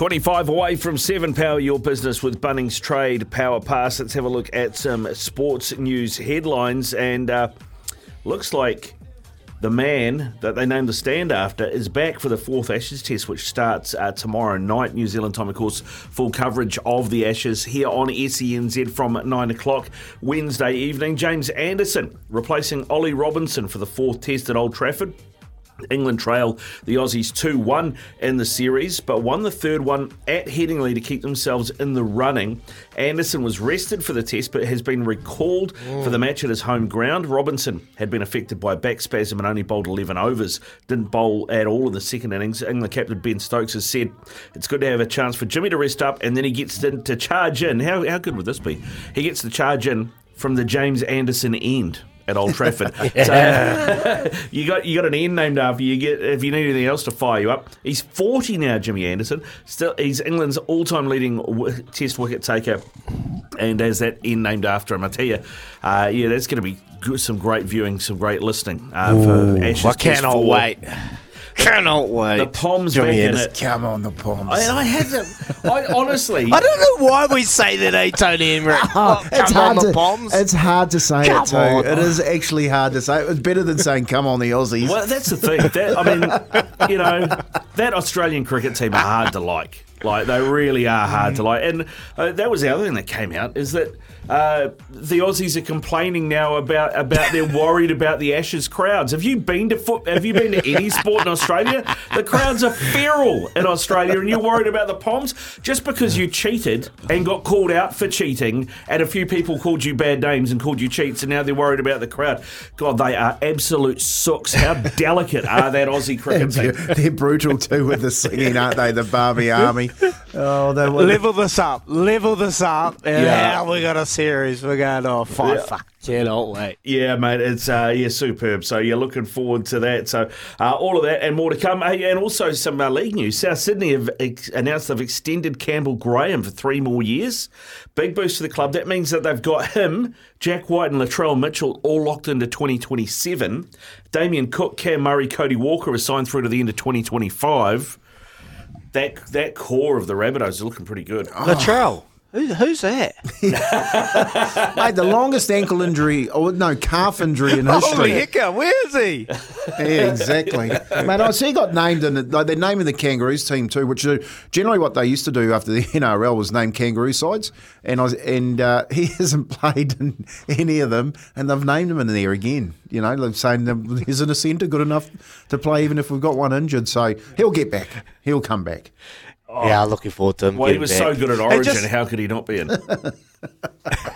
Twenty-five away from seven. Power your business with Bunnings Trade Power Pass. Let's have a look at some sports news headlines, and uh, looks like the man that they named the stand after is back for the fourth Ashes Test, which starts uh, tomorrow night, New Zealand time, of course. Full coverage of the Ashes here on SENZ from nine o'clock Wednesday evening. James Anderson replacing Ollie Robinson for the fourth Test at Old Trafford. England trail the Aussies 2 1 in the series, but won the third one at Headingley to keep themselves in the running. Anderson was rested for the test, but has been recalled for the match at his home ground. Robinson had been affected by back spasm and only bowled 11 overs, didn't bowl at all in the second innings. England captain Ben Stokes has said it's good to have a chance for Jimmy to rest up, and then he gets to, to charge in. How, how good would this be? He gets to charge in from the James Anderson end at Old Trafford. So you got you got an end named after you. Get if you need anything else to fire you up. He's forty now, Jimmy Anderson. Still, he's England's all-time leading w- Test wicket taker, and has that end named after him. I tell you, uh, yeah, that's going to be good, some great viewing, some great listening uh, for I cannot wait. Cannot wait. The Poms Johnny back in Anderson. it. Come on, the Poms. I, I had to. I honestly. I don't know why we say that, eh, Tony Emery? Oh, it's come on, hard the to, bombs. It's hard to say Come it too. on. It is actually hard to say. It's better than saying "Come on, the Aussies." Well, that's the thing. That, I mean, you know, that Australian cricket team are hard to like. Like they really are hard to like. And uh, that was the other thing that came out is that uh, the Aussies are complaining now about about they're worried about the Ashes crowds. Have you been to foot? Have you been to any sport in Australia? The crowds are feral in Australia, and you're worried about the Poms just because you cheated and got called out for cheating, and a few people called you bad names and called you cheats, and now they're worried about the crowd. God, they are absolute sooks. How delicate are that Aussie cricket? They're, they're brutal too with the singing, aren't they? The Barmy Army. Oh, were. Level this up. Level this up. And Yeah. now we got a series. We're going to five. Fuck. Cannot wait. Yeah, mate, it's uh, yeah superb. So you're looking forward to that. So uh, all of that and more to come. Hey, and also some uh, league news. South Sydney have ex- announced they've extended Campbell Graham for three more years. Big boost for the club. That means that they've got him, Jack Wighton, and Latrell Mitchell all locked into 2027. Damien Cook, Cam Murray, Cody Walker are signed through to the end of 2025. That that core of the Rabbitohs is looking pretty good. Latrell. Who, who's that? Mate, the longest ankle injury, or no, calf injury in history. Holy history. hecker, where is he? Yeah, exactly. Mate, I see he got named in, the, like, they're naming the Kangaroos team too, which is generally what they used to do after the NRL was name Kangaroo sides. And I was, and uh, he hasn't played in any of them, and they've named him in there again. You know, they're saying that isn't a centre good enough to play even if we've got one injured. So he'll get back. He'll come back. Yeah, oh. looking forward to him. Well, he was back. so good at Origin. just- How could he not be in?